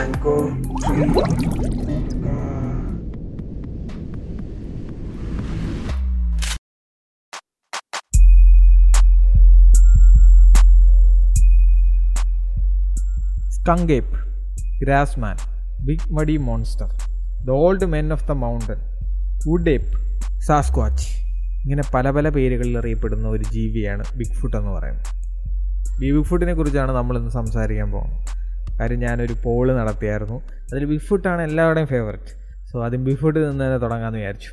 tree. Uh, skunk ape, grassman, big muddy monster, the old men of the mountain, wood ape, സാസ്ക്വാച്ച് ഇങ്ങനെ പല പല പേരുകളിൽ അറിയപ്പെടുന്ന ഒരു ജീവിയാണ് ബിഗ് ഫുട്ട് എന്ന് പറയുന്നത്. ഈ ബിഗ് ഫുട്ടിനെ കുറിച്ചാണ് നമ്മളിന്ന് സംസാരിക്കാൻ പോകുന്നത്. കാര്യം ഞാനൊരു പോൾ നടത്തിയായിരുന്നു. അതിൽ ബിഫുട്ടാണ് ഫുട്ടാണ് എല്ലാവരുടെയും ഫേവററ്റ് സോ ആദ്യം ബിഫുട്ട് ഫുട്ട് നിന്ന് തന്നെ തുടങ്ങാമെന്ന് വിചാരിച്ചു.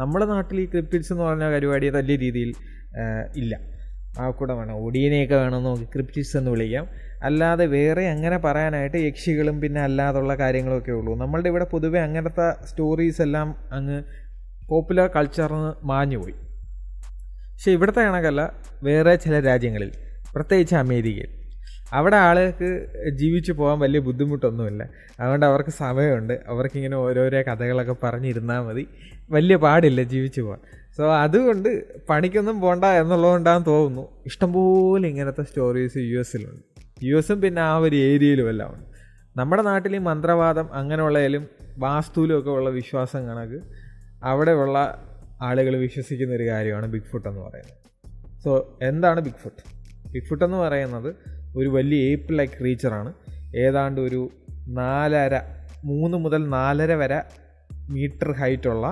നമ്മുടെ നാട്ടിൽ ഈ ക്രിപ്റ്റിഡ്സ് എന്ന് പറഞ്ഞ പരിപാടി വലിയ രീതിയിൽ ഇല്ല. ആ കൂടെ വേണം. ഒടിയനെയൊക്കെ വേണമെന്ന് നോക്കി ക്രിപ്റ്റിഡ്സ് എന്ന് വിളിക്കാം. അല്ലാതെ വേറെ അങ്ങനെ പറയാനായിട്ട് യക്ഷികളും പിന്നെ അല്ലാതുള്ള കാര്യങ്ങളൊക്കെ ഉള്ളൂ. നമ്മളുടെ ഇവിടെ പൊതുവെ അങ്ങനത്തെ സ്റ്റോറീസ് എല്ലാം അങ്ങ് പോപ്പുലർ കൾച്ചറിന് മാഞ്ഞുപോയി പക്ഷേ ഇവിടുത്തെ കണക്കല്ല വേറെ ചില രാജ്യങ്ങളിൽ പ്രത്യേകിച്ച് അമേരിക്കയിൽ. അവിടെ ആളുകൾക്ക് ജീവിച്ചു പോകാൻ വലിയ ബുദ്ധിമുട്ടൊന്നുമില്ല. അതുകൊണ്ട് അവർക്ക് സമയമുണ്ട്. അവർക്കിങ്ങനെ ഓരോരോ കഥകളൊക്കെ പറഞ്ഞിരുന്നാൽ മതി. വലിയ പാടില്ല ജീവിച്ചു പോകാൻ. സോ അതുകൊണ്ട് പണിക്കൊന്നും പോണ്ട എന്നുള്ളതുകൊണ്ടാന്ന് തോന്നുന്നു. ഇഷ്ടംപോലെ ഇങ്ങനത്തെ സ്റ്റോറീസ് യു എസിലുണ്ട് യു എസും പിന്നെ ആ ഒരു ഏരിയയിലും എല്ലാം ഉണ്ട്. നമ്മുടെ നാട്ടിൽ ഈ മന്ത്രവാദം അങ്ങനെയുള്ളതിലും വാസ്തുവിലും ഒക്കെ ഉള്ള വിശ്വാസം കണക്ക് അവിടെയുള്ള ആളുകൾ വിശ്വസിക്കുന്ന ഒരു കാര്യമാണ് ബിഗ് ഫുട്ട് എന്ന് പറയുന്നത്. സോ എന്താണ് ബിഗ് ഫുട്ട് ബിഗ് ഫുട്ട് എന്ന് പറയുന്നത് ഒരു വലിയ ഏപ്പ് ലൈക്ക് ക്രീച്ചറാണ് ഏതാണ്ട് ഒരു നാലര മൂന്ന് മുതൽ നാലര വരെ മീറ്റർ ഹൈറ്റുള്ള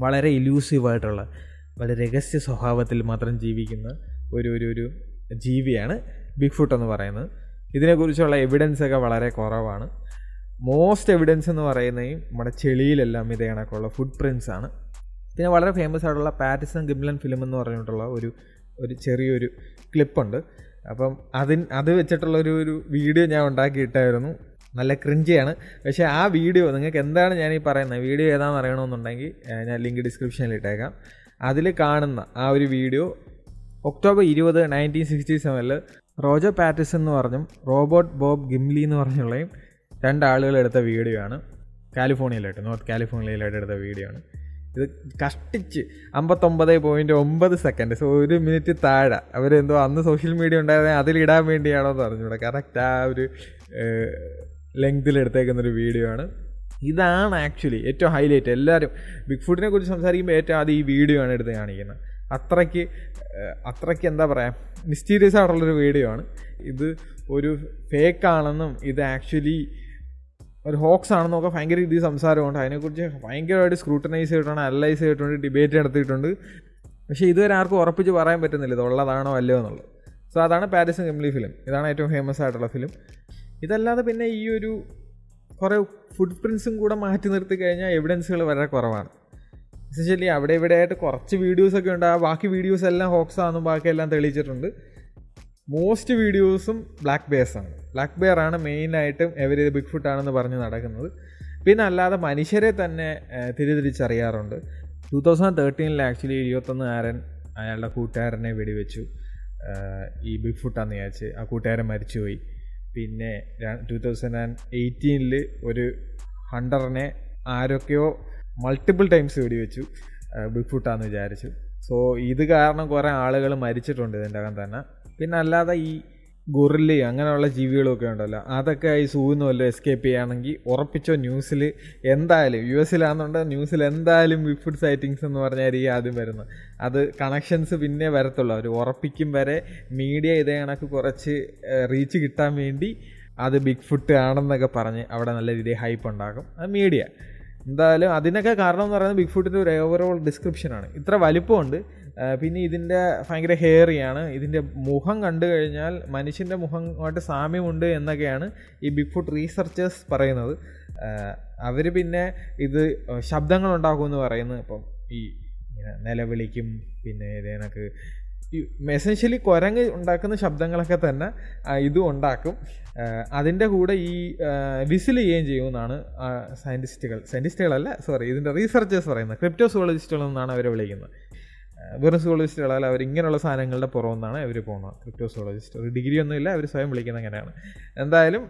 വളരെ ഇലൂസീവായിട്ടുള്ള വളരെ രഹസ്യ സ്വഭാവത്തിൽ മാത്രം ജീവിക്കുന്ന ഒരു ഒരു ഒരു ജീവിയാണ് ബിഗ് ഫുട്ട് എന്ന് പറയുന്നത്. ഇതിനെക്കുറിച്ചുള്ള എവിഡൻസ് ഒക്കെ വളരെ കുറവാണ്. മോസ്റ്റ് എവിഡൻസ് എന്ന് പറയുന്നത് നമ്മുടെ ചെളിയിലെല്ലാം ഇതേ കണക്കുള്ള ഫുട് പ്രിൻസ് ആണ്. പിന്നെ വളരെ ഫേമസ് ആയിട്ടുള്ള പാറ്റിസൺ ഗിംലൻ ഫിലിം എന്ന് പറഞ്ഞിട്ടുള്ള ഒരു ഒരു ചെറിയൊരു ക്ലിപ്പുണ്ട് അപ്പം അതിന് അത് വെച്ചിട്ടുള്ള ഒരു വീഡിയോ ഞാൻ ഉണ്ടാക്കിയിട്ടായിരുന്നു. നല്ല ക്രിഞ്ചിയാണ് പക്ഷേ ആ വീഡിയോ നിങ്ങൾക്ക് എന്താണ് ഞാൻ ഈ പറയുന്നത്? വീഡിയോ ഏതാണെന്ന് അറിയണമെന്നുണ്ടെങ്കിൽ ഞാൻ ലിങ്ക് ഡിസ്ക്രിപ്ഷനിൽ ഇട്ടേക്കാം. അതിൽ കാണുന്ന ആ ഒരു വീഡിയോ ഒക്ടോബർ ഇരുപത് നയന്റീൻ സിക്സ്റ്റി സെവനിൽ റോജോ പാറ്റിസൺ എന്ന് പറഞ്ഞും റോബോട്ട് ബോബ് ഗിംലി എന്ന് പറഞ്ഞുള്ളയും രണ്ടാളുകൾ എടുത്ത വീഡിയോ ആണ്. കാലിഫോർണിയയിലായിട്ട് നോർത്ത് കാലിഫോർണിയയിലായിട്ട് എടുത്ത വീഡിയോ ആണ്. ഇത് കഷ്ടിച്ച് അമ്പത്തൊമ്പത് പോയിന്റ് ഒമ്പത് സെക്കൻഡ് സോ ഒരു മിനിറ്റ് താഴെ. അവരെന്തോ അന്ന് സോഷ്യൽ മീഡിയ ഉണ്ടായിരുന്നത് അതിലിടാൻ വേണ്ടിയാണോ എന്ന് അറിഞ്ഞൂടെ. കറക്റ്റ് ആ ഒരു ലെങ്തിലെടുത്തേക്കുന്നൊരു വീഡിയോ ആണ്. ഇതാണ് ആക്ച്വലി ഏറ്റവും ഹൈലൈറ്റ് എല്ലാവരും ബിഗ് ഫുഡിനെ കുറിച്ച് സംസാരിക്കുമ്പോൾ ഏറ്റവും ആദ്യം ഈ വീഡിയോ ആണ് എടുത്ത് കാണിക്കുന്നത്. അത്രയ്ക്ക് അത്രയ്ക്ക് എന്താ പറയുക മിസ്റ്റീരിയസ് ആയിട്ടുള്ളൊരു വീഡിയോ ആണ്. ഇത് ഒരു ഫേക്കാണെന്നും ഇത് ആക്ച്വലി ഒരു ഹോക്സ് ആണെന്നൊക്കെ ഭയങ്കര രീതിയിൽ സംസാരമുണ്ട്. അതിനെക്കുറിച്ച് ഭയങ്കരമായിട്ട് സ്ക്രൂട്ടനൈസ് ചെയ്തിട്ടുണ്ട് അനലൈസ് ചെയ്തിട്ടുണ്ട് ഡിബേറ്റ് നടത്തിയിട്ടുണ്ട്. പക്ഷേ ഇതുവരെ ആർക്കും ഉറപ്പിച്ച് പറയാൻ പറ്റുന്നില്ല ഇത് ഉള്ളതാണോ അല്ലയോ എന്നുള്ളത്. സോ അതാണ് പാരീസ് കംപ്ലി ഫിലിം ഇതാണ് ഏറ്റവും ഫേമസ് ആയിട്ടുള്ള ഫിലിം ഇതല്ലാതെ പിന്നെ ഈ ഒരു കുറേ ഫുഡ് പ്രിൻസും കൂടെ മാറ്റി നിർത്തി കഴിഞ്ഞാൽ എവിഡൻസുകൾ വളരെ കുറവാണ്. എസ്പെഷ്യലി അവിടെ ഇവിടെ ആയിട്ട് കുറച്ച് വീഡിയോസൊക്കെ ഉണ്ട്. ആ ബാക്കി വീഡിയോസ് എല്ലാം ഹോക്സ് ആണെന്നും ബാക്കിയെല്ലാം തെളിയിച്ചിട്ടുണ്ട്. മോസ്റ്റ് വീഡിയോസും ബ്ലാക്ക് ബെയർസ് ആണ്. ബ്ലാക്ക് ബെയർ ആണ് മെയിനായിട്ടും എവർ ഇത് ബിഗ് ഫുട്ട് ആണെന്ന് പറഞ്ഞ് നടക്കുന്നത്. പിന്നെ അല്ലാതെ മനുഷ്യരെ തന്നെ തിരിതിരിച്ചറിയാറുണ്ട്. ടൂ തൗസൻഡ് തേർട്ടീനിൽ ആക്ച്വലി ഇരുപത്തൊന്നുകാരൻ അയാളുടെ കൂട്ടുകാരനെ വെടിവെച്ചു. ഈ ബിഗ് ഫുട്ടാന്ന് വിചാരിച്ച് ആ കൂട്ടുകാരൻ മരിച്ചുപോയി. പിന്നെ ടൂ തൗസൻഡ് ആൻഡ് എയ്റ്റീനിൽ ഒരു ഹണ്ടറിനെ ആരൊക്കെയോ മൾട്ടിപ്പിൾ ടൈംസ് വെടിവെച്ചു. ബിഗ് ഫുട്ടാന്ന് വിചാരിച്ചു. സോ ഇത് കാരണം കുറേ ആളുകൾ മരിച്ചിട്ടുണ്ട് ഇതിന്റെ അകം തന്നെ. പിന്നെ അല്ലാതെ ഈ ഗുറില്ലി അങ്ങനെയുള്ള ജീവികളൊക്കെ ഉണ്ടല്ലോ. അതൊക്കെ ഈ സൂന്ന് വല്ലതും എസ്കേപ്പ് ചെയ്യുകയാണെങ്കിൽ ഉറപ്പിച്ചോ ന്യൂസിൽ എന്തായാലും യു എസിലാണെന്നുണ്ടെങ്കിൽ ന്യൂസിൽ എന്തായാലും വിഫുഡ് ഫുഡ് സൈറ്റിങ്സ് എന്ന് പറഞ്ഞായിരിക്കും ആദ്യം വരുന്നത്. അത് കണക്ഷൻസ് പിന്നെ വരത്തുള്ളൂ. അവർ ഉറപ്പിക്കും വരെ മീഡിയ ഇതേ കണക്ക് കുറച്ച് റീച്ച് കിട്ടാൻ വേണ്ടി അത് ബിഗ് ഫുട്ട് ആണെന്നൊക്കെ പറഞ്ഞ് അവിടെ നല്ല രീതിയിൽ ഹൈപ്പ് ഉണ്ടാക്കും അത് മീഡിയ എന്തായാലും അതിനൊക്കെ കാരണം എന്ന് പറയുന്നത് ബിഗ് ഫുട്ടിന്റെ ഒരു ഓവറോൾ ഡിസ്ക്രിപ്ഷനാണ് ഇത്ര വലിപ്പമുണ്ട്. പിന്നെ ഇതിന്റെ ഭയങ്കര ഹെയറിയാണ് ഇതിന്റെ മുഖം കണ്ടു കഴിഞ്ഞാൽ മനുഷ്യന്റെ മുഖമായിട്ട് സാമ്യമുണ്ട് എന്നൊക്കെയാണ് ഈ ബിഗ് ഫുഡ് റീസർച്ചേഴ്സ് പറയുന്നത് അവർ പിന്നെ ഇത് ശബ്ദങ്ങൾ ഉണ്ടാക്കുമെന്ന് പറയുന്നത്. ഇപ്പം ഈ നിലവിളിക്കും പിന്നെ ഇതേനക്ക് മെസ്സൻഷ്യലി എസെൻഷ്യലി കുരങ്ങ് ഉണ്ടാക്കുന്ന ശബ്ദങ്ങളൊക്കെ തന്നെ ഇതും ഉണ്ടാക്കും. അതിന്റെ കൂടെ ഈ വിസിൽ ചെയ്യുകയും ചെയ്യുമെന്നാണ് സയന്റിസ്റ്റുകൾ സയന്റിസ്റ്റുകളല്ല സോറി ഇതിന്റെ റീസർച്ചേഴ്സ് പറയുന്നത്. ക്രിപ്റ്റോസോളജിസ്റ്റുകൾ എന്നാണ് അവരെ വിളിക്കുന്നത്. ആ, വെറും സുവോളജിസ്റ്റുകളല്ല അവർ ഇങ്ങനെയുള്ള സാധനങ്ങളുടെ പുറമെന്നാണ് അവർ പോകുന്നത്. ക്രിപ്റ്റോസോളജിസ്റ്റ് ഒരു ഡിഗ്രി ഒന്നുമില്ല അവർ സ്വയം വിളിക്കുന്നത് അങ്ങനെയാണ്. എന്തായാലും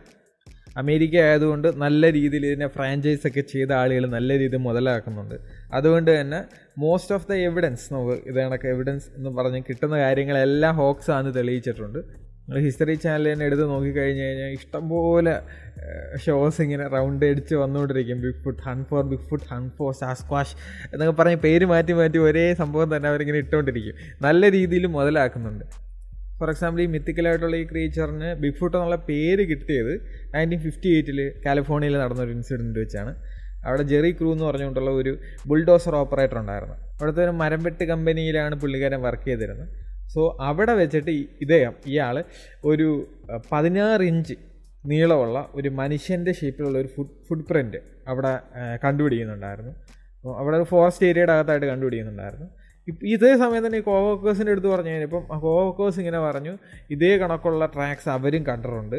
അമേരിക്ക ആയതുകൊണ്ട് നല്ല രീതിയിൽ ഇതിനെ ഫ്രാഞ്ചൈസ് ഒക്കെ ചെയ്ത ആളുകൾ നല്ല രീതിയിൽ മുതലാക്കുന്നുണ്ട്. അതുകൊണ്ട് തന്നെ മോസ്റ്റ് ഓഫ് ദ എവിഡൻസ് നമുക്ക് ഇത് എവിഡൻസ് എന്ന് പറഞ്ഞ് കിട്ടുന്ന കാര്യങ്ങളെല്ലാം ഹോക്സ് ആണ് തെളിയിച്ചിട്ടുണ്ട്. നിങ്ങൾ ഹിസ്റ്ററി ചാനൽ തന്നെ എടുത്ത് നോക്കിക്കഴിഞ്ഞ് കഴിഞ്ഞാൽ ഇഷ്ടംപോലെ ഷോസ് ഇങ്ങനെ റൗണ്ട് അടിച്ച് വന്നുകൊണ്ടിരിക്കും bigfoot hunt for bigfoot hunt for Sasquatch എന്നൊക്കെ പറഞ്ഞ് പേര് മാറ്റി മാറ്റി ഒരേ സംഭവം തന്നെ അവരിങ്ങനെ ഇട്ടുകൊണ്ടിരിക്കും നല്ല രീതിയിൽ മുതലാക്കുന്നുണ്ട്. ഫോർ എക്സാമ്പിൾ ഈ മിത്തിക്കലായിട്ടുള്ള ഈ ക്രീച്ചറിന് ബിഗ് ഫുട്ട് എന്നുള്ള പേര് കിട്ടിയത് നയന്റീൻ ഫിഫ്റ്റി എയ്റ്റിൽ കാലിഫോർണിയയിൽ നടന്നൊരു ഇൻസിഡന്റ് വെച്ചാണ്. അവിടെ ജെറി ക്രൂ എന്ന് പറഞ്ഞുകൊണ്ടുള്ള ഒരു ബുൾഡോസർ ഓപ്പറേറ്റർ ഉണ്ടായിരുന്നു. അവിടുത്തെ ഒരു മരംവെട്ട് കമ്പനിയിലാണ് പുള്ളിക്കാരൻ വർക്ക് ചെയ്തിരുന്നത്. സോ അവിടെ വെച്ചിട്ട് ഇദ്ദേഹം ഇയാൾ ഒരു പതിനാറ് ഇഞ്ച് നീളമുള്ള ഒരു മനുഷ്യന്റെ ഷേപ്പിലുള്ള ഒരു ഫുഡ് ഫുഡ് പ്രിന്റ് അവിടെ കണ്ടുപിടിക്കുന്നുണ്ടായിരുന്നു. അവിടെ ഒരു ഫോറസ്റ്റ് ഏരിയയുടെ അകത്തായിട്ട് കണ്ടുപിടിക്കുന്നുണ്ടായിരുന്നു. ഇപ്പം ഇതേ സമയം തന്നെ ഈ അടുത്ത് പറഞ്ഞു കഴിഞ്ഞപ്പം ആ കോവോക്കേഴ്സ് ഇങ്ങനെ പറഞ്ഞു ഇതേ കണക്കുള്ള ട്രാക്സ് അവരും കണ്ടിട്ടുണ്ട്.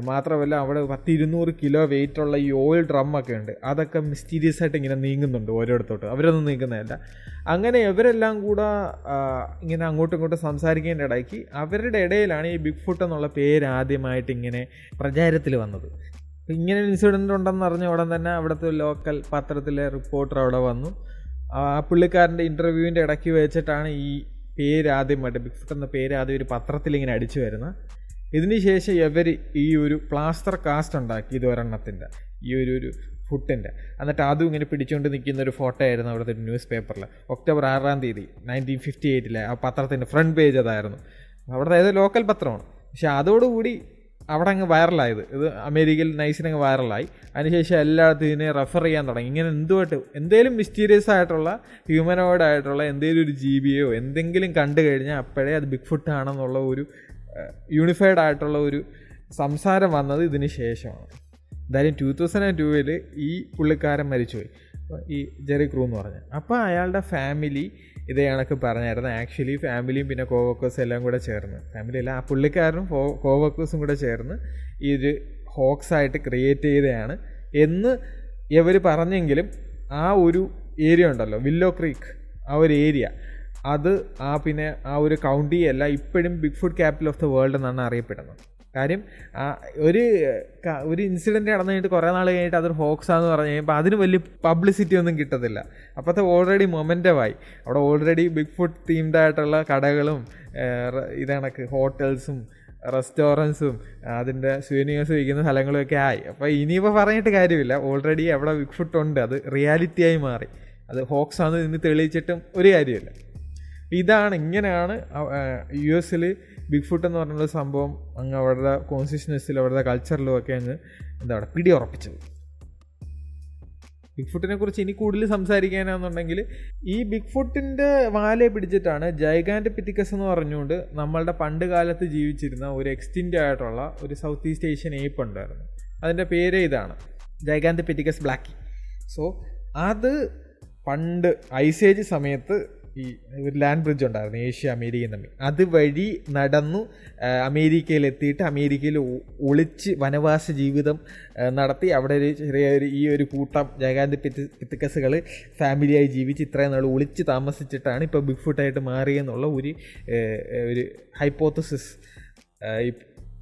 മാത്രമല്ല അവിടെ പത്ത് ഇരുന്നൂറ് കിലോ വെയിറ്റ് ഉള്ള ഈ ഓയിൽ ഡ്രമ്മൊക്കെ ഉണ്ട്. അതൊക്കെ മിസ്റ്റീരിയസ് ആയിട്ട് ഇങ്ങനെ നീങ്ങുന്നുണ്ട് ഓരോരുത്തോട്ട് അവരൊന്നും നീങ്ങുന്നതല്ല. അങ്ങനെ ഇവരെല്ലാം കൂടെ ഇങ്ങനെ അങ്ങോട്ടും ഇങ്ങോട്ടും സംസാരിക്കേണ്ട ഇടയ്ക്ക് അവരുടെ ഇടയിലാണ് ഈ ബിഗ് ഫുട്ട് എന്നുള്ള പേര് ആദ്യമായിട്ട് ഇങ്ങനെ പ്രചാരത്തിൽ വന്നത്. ഇങ്ങനെ ഇൻസിഡന്റ് ഉണ്ടെന്ന് അറിഞ്ഞ ഉടൻ തന്നെ അവിടുത്തെ ലോക്കൽ പത്രത്തിലെ റിപ്പോർട്ടർ അവിടെ വന്നു. ആ പുള്ളിക്കാരന്റെ ഇന്റർവ്യൂവിന്റെ ഇടയ്ക്ക് വെച്ചിട്ടാണ് ഈ പേര് ആദ്യമായിട്ട് ബിഗ് ഫുട്ട് എന്ന പേര് ആദ്യം ഒരു പത്രത്തിൽ ഇങ്ങനെ അടിച്ചു വരുന്നത്. ഇതിന് ശേഷം ഇവർ ഈ ഒരു പ്ലാസ്റ്റർ കാസ്റ്റ് ഉണ്ടാക്കി ഇത് ഒരെണ്ണത്തിന്റെ ഈ ഒരു ഒരു ഫുട്ടിന്റെ എന്നിട്ട് അതും ഇങ്ങനെ പിടിച്ചുകൊണ്ട് നിൽക്കുന്ന ഒരു ഫോട്ടോ ആയിരുന്നു അവിടുത്തെ ന്യൂസ് പേപ്പറിൽ ഒക്ടോബർ ആറാം തീയതി നയന്റീൻ ഫിഫ്റ്റി എയ്റ്റിലെ ആ പത്രത്തിന്റെ ഫ്രണ്ട് പേജ് അതായിരുന്നു. അവിടുത്തെ ഏത് ലോക്കൽ പത്രമാണ്. പക്ഷെ അതോടുകൂടി അവിടെ അങ്ങ് വൈറലായത് ഇത് അമേരിക്കയിൽ നൈസിനങ്ങ് വൈറലായി അതിനുശേഷം ഇതിനെ റെഫർ ചെയ്യാൻ തുടങ്ങി. ഇങ്ങനെ എന്തുമായിട്ട് എന്തെങ്കിലും മിസ്റ്റീരിയസ് ആയിട്ടുള്ള ഹ്യൂമനോയിഡ് ആയിട്ടുള്ള എന്തെങ്കിലും ഒരു ജീവിയോ എന്തെങ്കിലും കണ്ടു കഴിഞ്ഞാൽ അപ്പോഴേ അത് ബിഗ് ഫുട്ട് ആണെന്നുള്ള ഒരു യൂണിഫൈഡ് ആയിട്ടുള്ള ഒരു സംസാരം വന്നത് ഇതിന് ശേഷമാണ്. എന്തായാലും ടൂ തൗസൻഡ് ആൻഡ് ടൂവിൽ ഈ പുള്ളിക്കാരൻ മരിച്ചുപോയി. ഈ ജെറി ക്രൂ എന്ന് പറഞ്ഞ. അപ്പോൾ അയാളുടെ ഫാമിലി ഇതേ കണക്ക് പറഞ്ഞായിരുന്നു. ആക്ച്വലി ഫാമിലിയും പിന്നെ കോവർക്കേഴ്സും എല്ലാം കൂടെ ചേർന്ന്. ഫാമിലി അല്ല ആ പുള്ളിക്കാരനും കോവർക്കേഴ്സും കൂടെ ചേർന്ന് ഈ ഒരു ഹോക്സ് ആയിട്ട് ക്രിയേറ്റ് ചെയ്തതാണ് എന്ന് ഇവർ പറഞ്ഞെങ്കിലും ആ ഒരു ഏരിയ ഉണ്ടല്ലോ വില്ലോ ക്രീക്ക് ആ ഒരു ഏരിയ അത് ആ പിന്നെ ആ ഒരു കൗണ്ടി അല്ല ഇപ്പോഴും bigfoot capital of the world എന്നാണ് അറിയപ്പെടുന്നത്. കാര്യം ഒരു ഒരു ഇൻസിഡന്റ് നടന്നു കഴിഞ്ഞിട്ട് കുറേ നാൾ കഴിഞ്ഞിട്ട് അതൊരു ഹോക്സാന്ന് പറഞ്ഞു കഴിയുമ്പോൾ അതിന് വലിയ പബ്ലിസിറ്റി ഒന്നും കിട്ടത്തില്ല. അപ്പോഴത്തെ ഓൾറെഡി മൊമെന്റമായി അവിടെ ഓൾറെഡി ബിഗ് ഫുഡ് തീംഡ് ആയിട്ടുള്ള കടകളും ഇതണക്ക് ഹോട്ടൽസും റെസ്റ്റോറൻസും അതിന്റെ സ്വീനിയേഴ്സ് വിൽക്കുന്ന സ്ഥലങ്ങളൊക്കെ ആയി. അപ്പോൾ ഇനിയിപ്പോൾ പറഞ്ഞിട്ട് കാര്യമില്ല. ഓൾറെഡി അവിടെ ബിഗ് ഫുഡ് ഉണ്ട്. അത് റിയാലിറ്റിയായി മാറി. അത് ഹോക്സാന്ന് ഇന്ന് തെളിയിച്ചിട്ടും ഒരു കാര്യമില്ല. ഇതാണ് ഇങ്ങനെയാണ് യു എസിൽ ബിഗ് ഫുട്ട് എന്ന് പറഞ്ഞ സംഭവം അങ്ങ് അവരുടെ കോൺസ്റ്റിറ്റ്യൂഷൻസിൽ അവരുടെ കൾച്ചറിലും ഒക്കെ അങ്ങ് എന്താ പറയുക പിടി ഉറപ്പിച്ചത് ബിഗ് ഫുട്ടിനെ കുറിച്ച് ഇനി കൂടുതൽ സംസാരിക്കാനാണെന്നുണ്ടെങ്കിൽ ഈ ബിഗ് ഫുട്ടിന്റെ വാലെ പിടിച്ചിട്ടാണ് ജൈഗാൻഡ് പിത്തിക്കസ് എന്ന് പറഞ്ഞുകൊണ്ട് നമ്മളുടെ പണ്ട് കാലത്ത് ജീവിച്ചിരുന്ന ഒരു എക്സ്റ്റിന്റ് ആയിട്ടുള്ള ഒരു സൗത്ത് ഈസ്റ്റ് ഏഷ്യൻ ഏപ്പ് ഉണ്ടായിരുന്നു. അതിന്റെ പേര് ഇതാണ് ജൈഗാൻഡ് പിറ്റിക്കസ് ബ്ലാക്കി സോ അത് പണ്ട് ഐസേജ് സമയത്ത് ഈ ഒരു ലാൻഡ് ബ്രിഡ്ജ് ഉണ്ടായിരുന്നു ഏഷ്യ അമേരിക്കയും തമ്മിൽ. അതുവഴി നടന്നു അമേരിക്കയിൽ എത്തിയിട്ട് അമേരിക്കയിൽ ഒളിച്ച് വനവാസ ജീവിതം നടത്തി. അവിടെ ഒരു ചെറിയ ഒരു ഈ ഒരു കൂട്ടം പിത്ത് പിത്തിക്കസുകൾ ഫാമിലിയായി ജീവിച്ച് ഇത്രയും നാൾ ഒളിച്ച് താമസിച്ചിട്ടാണ് ഇപ്പോൾ ബിഗ് ഫുട്ടായിട്ട് മാറിയെന്നുള്ള ഒരു ഒരു ഹൈപ്പോത്തസിസ്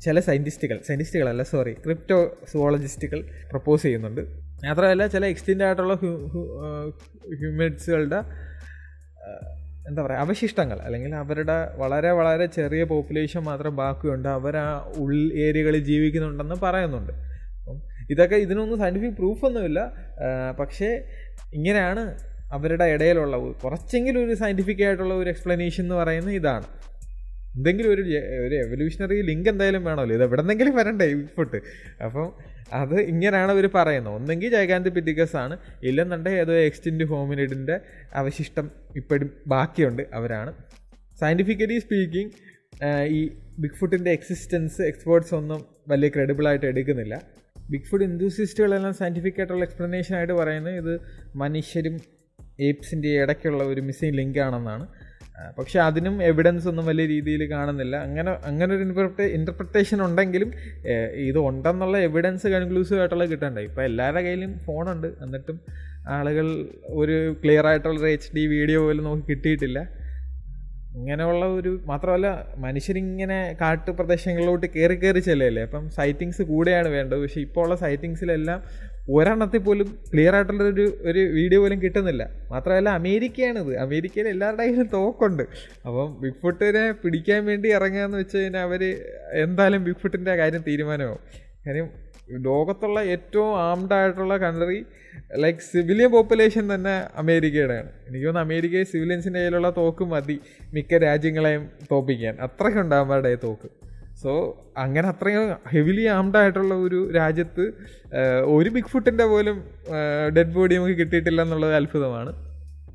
ചില സയന്റിസ്റ്റുകൾ സയന്റിസ്റ്റുകളല്ല സോറി ക്രിപ്റ്റോ സുവോളജിസ്റ്റുകൾ പ്രപ്പോസ് ചെയ്യുന്നുണ്ട്. മാത്രമല്ല ചില എക്സ്റ്റെൻഡ് ആയിട്ടുള്ള ഹ്യൂമിഡ്സുകളുടെ എന്താ പറയുക അവശിഷ്ടങ്ങൾ. അല്ലെങ്കിൽ അവരുടെ വളരെ വളരെ ചെറിയ പോപ്പുലേഷൻ മാത്രം ബാക്കിയുണ്ട്. അവർ ആ ഉൾ ഏരിയകളിൽ ജീവിക്കുന്നുണ്ടെന്ന് പറയുന്നുണ്ട്. അപ്പം ഇതൊക്കെ ഇതിനൊന്നും സയന്റിഫിക് പ്രൂഫൊന്നുമില്ല പക്ഷേ ഇങ്ങനെയാണ് അവരുടെ ഇടയിലുള്ള കുറച്ചെങ്കിലും ഒരു സയന്റിഫിക് ആയിട്ടുള്ള ഒരു എക്സ്പ്ലനേഷൻ എന്ന് പറയുന്നത് ഇതാണ്. എന്തെങ്കിലും ഒരു ഒരു എവല്യൂഷണറി ലിങ്ക് എന്തായാലും വേണമല്ലോ. ഇത് എവിടെന്നെങ്കിലും വരണ്ടേ ഇപ്പോട്ട് അപ്പം അത് ഇങ്ങനെയാണ് അവർ പറയുന്നത്. ഒന്നെങ്കിൽ ജയകാന്ത് പിറ്റിക്കസ് ആണ് ഇല്ലെന്നുണ്ടെങ്കിൽ ഏതോ എക്സ്റ്റെന്റ് ഹോമിനിഡിന്റെ അവശിഷ്ടം ഇപ്പോഴും ബാക്കിയുണ്ട് അവരാണ്. സയന്റിഫിക്കലി സ്പീക്കിംഗ് ഈ ബിഗ് ഫുട്ടിന്റെ എക്സിസ്റ്റൻസ് എക്സ്പേർട്സ് ഒന്നും വലിയ ക്രെഡിബിളായിട്ട് എടുക്കുന്നില്ല. ബിഗ് ഫുഡ് ഇൻഡ്യൂസിസ്റ്റുകളെല്ലാം സയന്റിഫിക് ആയിട്ടുള്ള എക്സ്പ്ലനേഷൻ ആയിട്ട് പറയുന്നത് ഇത് മനുഷ്യരും ഏപ്സിന്റെ ഇടയ്ക്കുള്ള ഒരു മിസ്സിങ് ലിങ്ക് ആണെന്നാണ്. പക്ഷെ അതിനും എവിഡൻസ് ഒന്നും വലിയ രീതിയിൽ കാണുന്നില്ല. അങ്ങനെ അങ്ങനെ ഒരു ഇന്റർപ്രേ ഇന്റർപ്രിട്ടേഷൻ ഉണ്ടെങ്കിലും ഇത് ഉണ്ടെന്നുള്ള എവിഡൻസ് കൺക്ലൂസീവ് ആയിട്ടുള്ള കിട്ടണ്ടേ. ഇപ്പോൾ എല്ലാവരുടെ കയ്യിലും ഫോണുണ്ട് എന്നിട്ടും ആളുകൾ ഒരു ക്ലിയർ ആയിട്ടുള്ള ഒരു എച്ച് ഡി വീഡിയോ പോലും നമുക്ക് കിട്ടിയിട്ടില്ല. ഇങ്ങനെയുള്ള ഒരു മാത്രമല്ല മനുഷ്യരിങ്ങനെ കാട്ടുപ്രദേശങ്ങളിലോട്ട് കയറി കയറി ചെല്ലല്ലേ? അപ്പം സൈറ്റിങ്സ് കൂടെയാണ് വേണ്ടത്. പക്ഷേ ഇപ്പോൾ ഉള്ള സൈറ്റിങ്സിലെല്ലാം ഒരെണ്ണത്തിൽ പോലും ക്ലിയർ ആയിട്ടുള്ള ഒരു ഒരു വീഡിയോ പോലും കിട്ടുന്നില്ല. മാത്രമല്ല അമേരിക്കയാണിത്. അമേരിക്കയിൽ എല്ലാവരുടെ കയ്യിലും തോക്കുണ്ട്. അപ്പം ബിഗ് ഫുട്ടിനെ പിടിക്കാൻ വേണ്ടി ഇറങ്ങുകയെന്ന് വെച്ച് കഴിഞ്ഞാൽ അവർ എന്തായാലും ബിഗ് ഫുട്ടിന്റെ കാര്യം തീരുമാനമാവും. കാര്യം ലോകത്തുള്ള ഏറ്റവും ആംഡ് ആയിട്ടുള്ള കൺട്രി ലൈക്ക് സിവിലിയൻ പോപ്പുലേഷൻ തന്നെ അമേരിക്കയുടെയാണ്. എനിക്ക് തോന്നുന്നു അമേരിക്കയിൽ സിവിലിയൻസിന്റെ കയ്യിലുള്ള തോക്ക് മതി. മിക്ക രാജ്യങ്ങളെയും തോപ്പിക്കാൻ. അത്രയ്ക്കുണ്ട് തോക്ക്. സോ അങ്ങനെ അത്രയും ഹെവിലി ആംഡ് ആയിട്ടുള്ള ഒരു രാജ്യത്ത് ഒരു ബിഗ് ഫുട്ടിന്റെ പോലും ഡെഡ് ബോഡി നമുക്ക് കിട്ടിയിട്ടില്ല എന്നുള്ളത് അത്ഭുതമാണ്.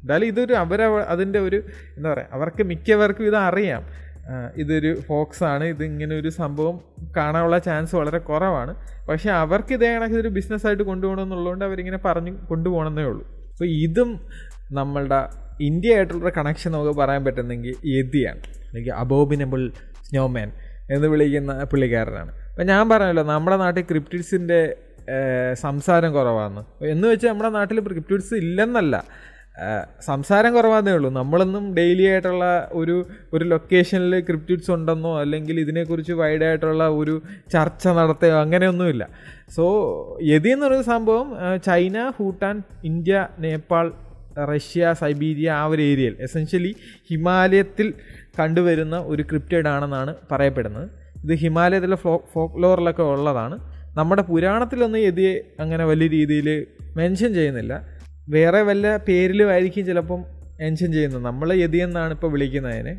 എന്തായാലും ഇതൊരു അവർ അതിന്റെ ഒരു എന്താ പറയുക അവർക്ക് മിക്കവർക്കും ഇത് അറിയാം. ഇതൊരു ഫോക്സ് ആണ്. ഇത് ഇങ്ങനെ ഒരു സംഭവം കാണാനുള്ള ചാൻസ് വളരെ കുറവാണ്. പക്ഷേ അവർക്ക് ഇതേ കണക്ക് ഇതൊരു ബിസിനസ്സായിട്ട് കൊണ്ടുപോകണമെന്നുള്ളതുകൊണ്ട് അവരിങ്ങനെ പറഞ്ഞ് കൊണ്ടുപോകണമെന്നേ ഉള്ളൂ. അപ്പോൾ ഇതും നമ്മളുടെ ഇന്ത്യ ആയിട്ടുള്ള കണക്ഷൻ നമുക്ക് പറയാൻ പറ്റുന്നെങ്കിൽ യതിയാണ് അല്ലെങ്കിൽ അബോബിനബിൾ സ്നോമാൻ എന്ന് വിളിക്കുന്ന പുള്ളിക്കാരനാണ്. അപ്പം ഞാൻ പറഞ്ഞല്ലോ നമ്മുടെ നാട്ടിൽ ക്രിപ്റ്റിഡ്സിന്റെ സംസാരം കുറവാണ് എന്ന് വെച്ചാൽ നമ്മുടെ നാട്ടിൽ ക്രിപ്റ്റിഡ്സ് ഇല്ലെന്നല്ല. സംസാരം കുറവാന്നേ ഉള്ളൂ. നമ്മളൊന്നും ഡെയിലി ആയിട്ടുള്ള ഒരു ഒരു ലൊക്കേഷനിൽ ക്രിപ്റ്റിഡ്സ് ഉണ്ടെന്നോ അല്ലെങ്കിൽ ഇതിനെക്കുറിച്ച് വൈഡായിട്ടുള്ള ഒരു ചർച്ച നടത്തുകയോ അങ്ങനെയൊന്നുമില്ല. സോ യതി എന്ന് പറയുന്ന സംഭവം China Bhutan India Nepal Russia Siberia ആ ഒരു ഏരിയയിൽ. എസെൻഷ്യലി ഹിമാലയത്തിൽ കണ്ടുവരുന്ന ഒരു ക്രിപ്റ്റഡ് ആണെന്നാണ് പറയപ്പെടുന്നത്. ഇത് ഹിമാലയത്തിലെ ഫ്ലോ ഫോക്ലോറിലൊക്കെ ഉള്ളതാണ്. നമ്മുടെ പുരാണത്തിലൊന്നും യതിയെ അങ്ങനെ വലിയ രീതിയിൽ മെൻഷൻ ചെയ്യുന്നില്ല. വേറെ വല്ല പേരിലുമായിരിക്കും ചിലപ്പം മെൻഷൻ ചെയ്യുന്നത്. നമ്മൾ യതി എന്നാണ് ഇപ്പോൾ വിളിക്കുന്നതിന്.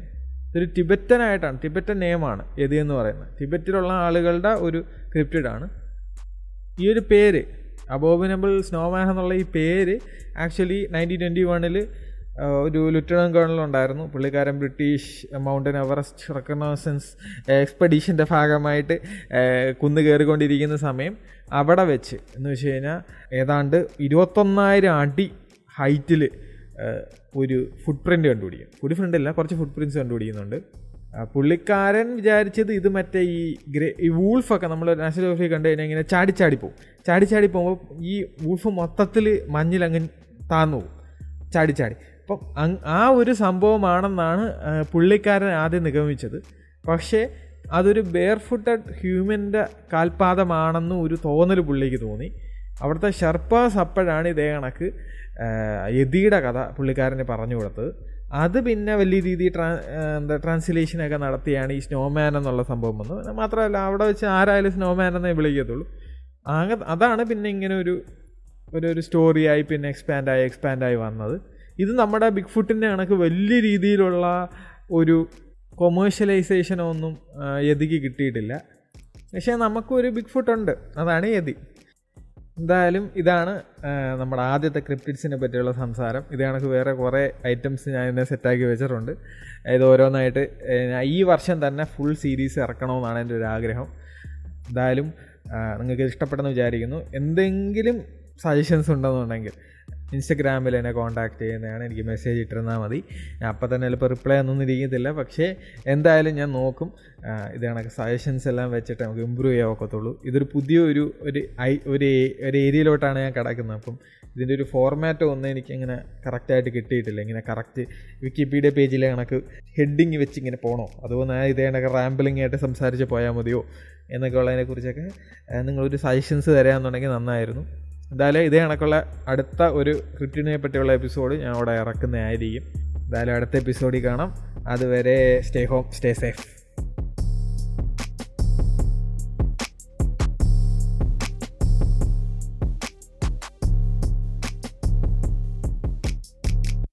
ഇതൊരു ടിബറ്റനായിട്ടാണ് ടിബറ്റൻ നെയിമാണ് യതി എന്ന് പറയുന്നത്. ടിബറ്റിലുള്ള ആളുകളുടെ ഒരു ക്രിപ്റ്റഡാണ്. ഈ ഒരു പേര് അബോബിനബിൾ സ്നോമാൻ എന്നുള്ള ഈ പേര് ആക്ച്വലി നയന്റീൻ ട്വന്റി വണ്ണിൽ ഒരു ലുറ്റനൻ കേണൽ ഉണ്ടായിരുന്നു. പുള്ളിക്കാരൻ ബ്രിട്ടീഷ് മൗണ്ടൻ എവറസ്റ്റ് റെക്കഗ്നോസൻസ് എക്സ്പെഡീഷന്റെ ഭാഗമായിട്ട് കുന്ന് കയറിക്കൊണ്ടിരിക്കുന്ന സമയം അവിടെ വെച്ച് എന്ന് വെച്ച് കഴിഞ്ഞാൽ ഏതാണ്ട് ഇരുപത്തൊന്നായിരം അടി ഹൈറ്റിൽ ഒരു ഫുട് പ്രിന്റ് കണ്ടുപിടിക്കും. ഫുട് പ്രിന്റ് അല്ല കുറച്ച് ഫുട് പ്രിന്റ്സ് കണ്ടുപിടിക്കുന്നുണ്ട് പുള്ളിക്കാരൻ വിചാരിച്ചത് ഇത് മറ്റേ ഈ ഗ്രേ ഈ വൂൾഫൊക്കെ നമ്മൾ നാഷണൽ ജോഗ്രഫി കണ്ടു കഴിഞ്ഞാൽ ഇങ്ങനെ ചാടി ചാടി പോകും ചാടി ചാടി പോകുമ്പോൾ ഈ വൂൾഫ് മൊത്തത്തിൽ മഞ്ഞിൽ അങ്ങ് താന്നു പോകും ചാടി ചാടി. അപ്പം ആ ഒരു സംഭവമാണെന്നാണ് പുള്ളിക്കാരൻ ആദ്യം നിഗമിച്ചത്. പക്ഷേ അതൊരു ബെയർ ഫുട്ടഡ് ഹ്യൂമന്റെ കാൽപാദമാണെന്ന് ഒരു തോന്നൽ പുള്ളിക്ക് തോന്നി. അവിടുത്തെ ഷർപ്പാസ് അപ്പോഴാണ് ഇതേ കണക്ക് യതിയുടെ കഥ പുള്ളിക്കാരന് പറഞ്ഞു കൊടുത്തത്. അത് പിന്നെ വലിയ രീതിയിൽ ട്രാ എന്താ ട്രാൻസ്ലേഷനൊക്കെ നടത്തിയാണ് ഈ സ്നോമാൻ എന്നുള്ള സംഭവം വന്നത്. മാത്രമല്ല അവിടെ വെച്ച് ആരായാലും സ്നോമാൻ എന്നേ വിളിക്കത്തുള്ളൂ. അങ്ങ അതാണ് പിന്നെ ഇങ്ങനെ ഒരു ഒരു ഒരു സ്റ്റോറിയായി പിന്നെ എക്സ്പാൻഡായി എക്സ്പാൻഡായി വന്നത്. ഇത് നമ്മുടെ ബിഗ് ഫുട്ടിന്റെ കണക്ക് വലിയ രീതിയിലുള്ള ഒരു കൊമേഴ്ഷ്യലൈസേഷനോ ഒന്നും യതിക്ക് കിട്ടിയിട്ടില്ല. പക്ഷേ നമുക്കൊരു ബിഗ് ഫുട്ട് ഉണ്ട്. അതാണ് യതി. എന്തായാലും ഇതാണ് നമ്മുടെ ആദ്യത്തെ ക്രിപ്റ്റിഡ്സിനെ പറ്റിയുള്ള സംസാരം. ഇത് കണക്ക് വേറെ കുറേ ഐറ്റംസ് ഞാൻ എന്നെ സെറ്റാക്കി വെച്ചിട്ടുണ്ട്. ഇത് ഓരോന്നായിട്ട് ഈ വർഷം തന്നെ ഫുൾ സീരീസ് ഇറക്കണമെന്നാണ് എന്റെ ഒരു ആഗ്രഹം. എന്തായാലും നിങ്ങൾക്ക് ഇഷ്ടപ്പെടുന്ന വിചാരിക്കുന്നു. എന്തെങ്കിലും സജഷൻസ് ഉണ്ടെന്നുണ്ടെങ്കിൽ ഇൻസ്റ്റഗ്രാമിൽ എന്നെ കോൺടാക്ട് ചെയ്യുന്നതാണ്. എനിക്ക് മെസ്സേജ് ഇട്ടിരുന്നാൽ മതി. അപ്പം തന്നെ ചിലപ്പോൾ റിപ്ലൈ ഒന്നും ഇരിക്കത്തില്ല. പക്ഷേ എന്തായാലും ഞാൻ നോക്കും. ഇത് കണക്ക് സജഷൻസ് എല്ലാം വെച്ചിട്ട് നമുക്ക് ഇമ്പ്രൂവ് ചെയ്യാൻ ഒക്കത്തുള്ളൂ. ഇതൊരു പുതിയ ഒരു ഒരു ഐ ഒരു ഒരു ഏരിയയിലോട്ടാണ് ഞാൻ കിടക്കുന്നത്. അപ്പം ഇതിന്റെ ഒരു ഫോർമാറ്റ് ഒന്നും എനിക്ക് ഇങ്ങനെ കറക്റ്റായിട്ട് കിട്ടിയിട്ടില്ല. ഇങ്ങനെ കറക്റ്റ് വിക്കിപീഡിയ പേജിലെ കണക്ക് ഹെഡിങ് വെച്ച് ഇങ്ങനെ പോകണോ അതുപോലെ ഞാൻ ഇതേ കണക്ക് റാമ്പിളിംഗ് ആയിട്ട് സംസാരിച്ച് പോയാൽ മതിയോ? എന്നൊക്കെ ഉള്ളതിനെക്കുറിച്ചൊക്കെ നിങ്ങളൊരു സജഷൻസ് തരാമെന്നുണ്ടെങ്കിൽ നന്നായിരുന്നു. എന്തായാലും ഇതേ കണക്കുള്ള അടുത്ത ഒരു ക്രിപ്റ്റിനെ പറ്റിയുള്ള എപ്പിസോഡ് ഞാൻ അവിടെ ഇറക്കുന്നതായിരിക്കും. എന്തായാലും അടുത്ത എപ്പിസോഡിൽ കാണാം. അതുവരെ സ്റ്റേ ഹോം സ്റ്റേ സേഫ്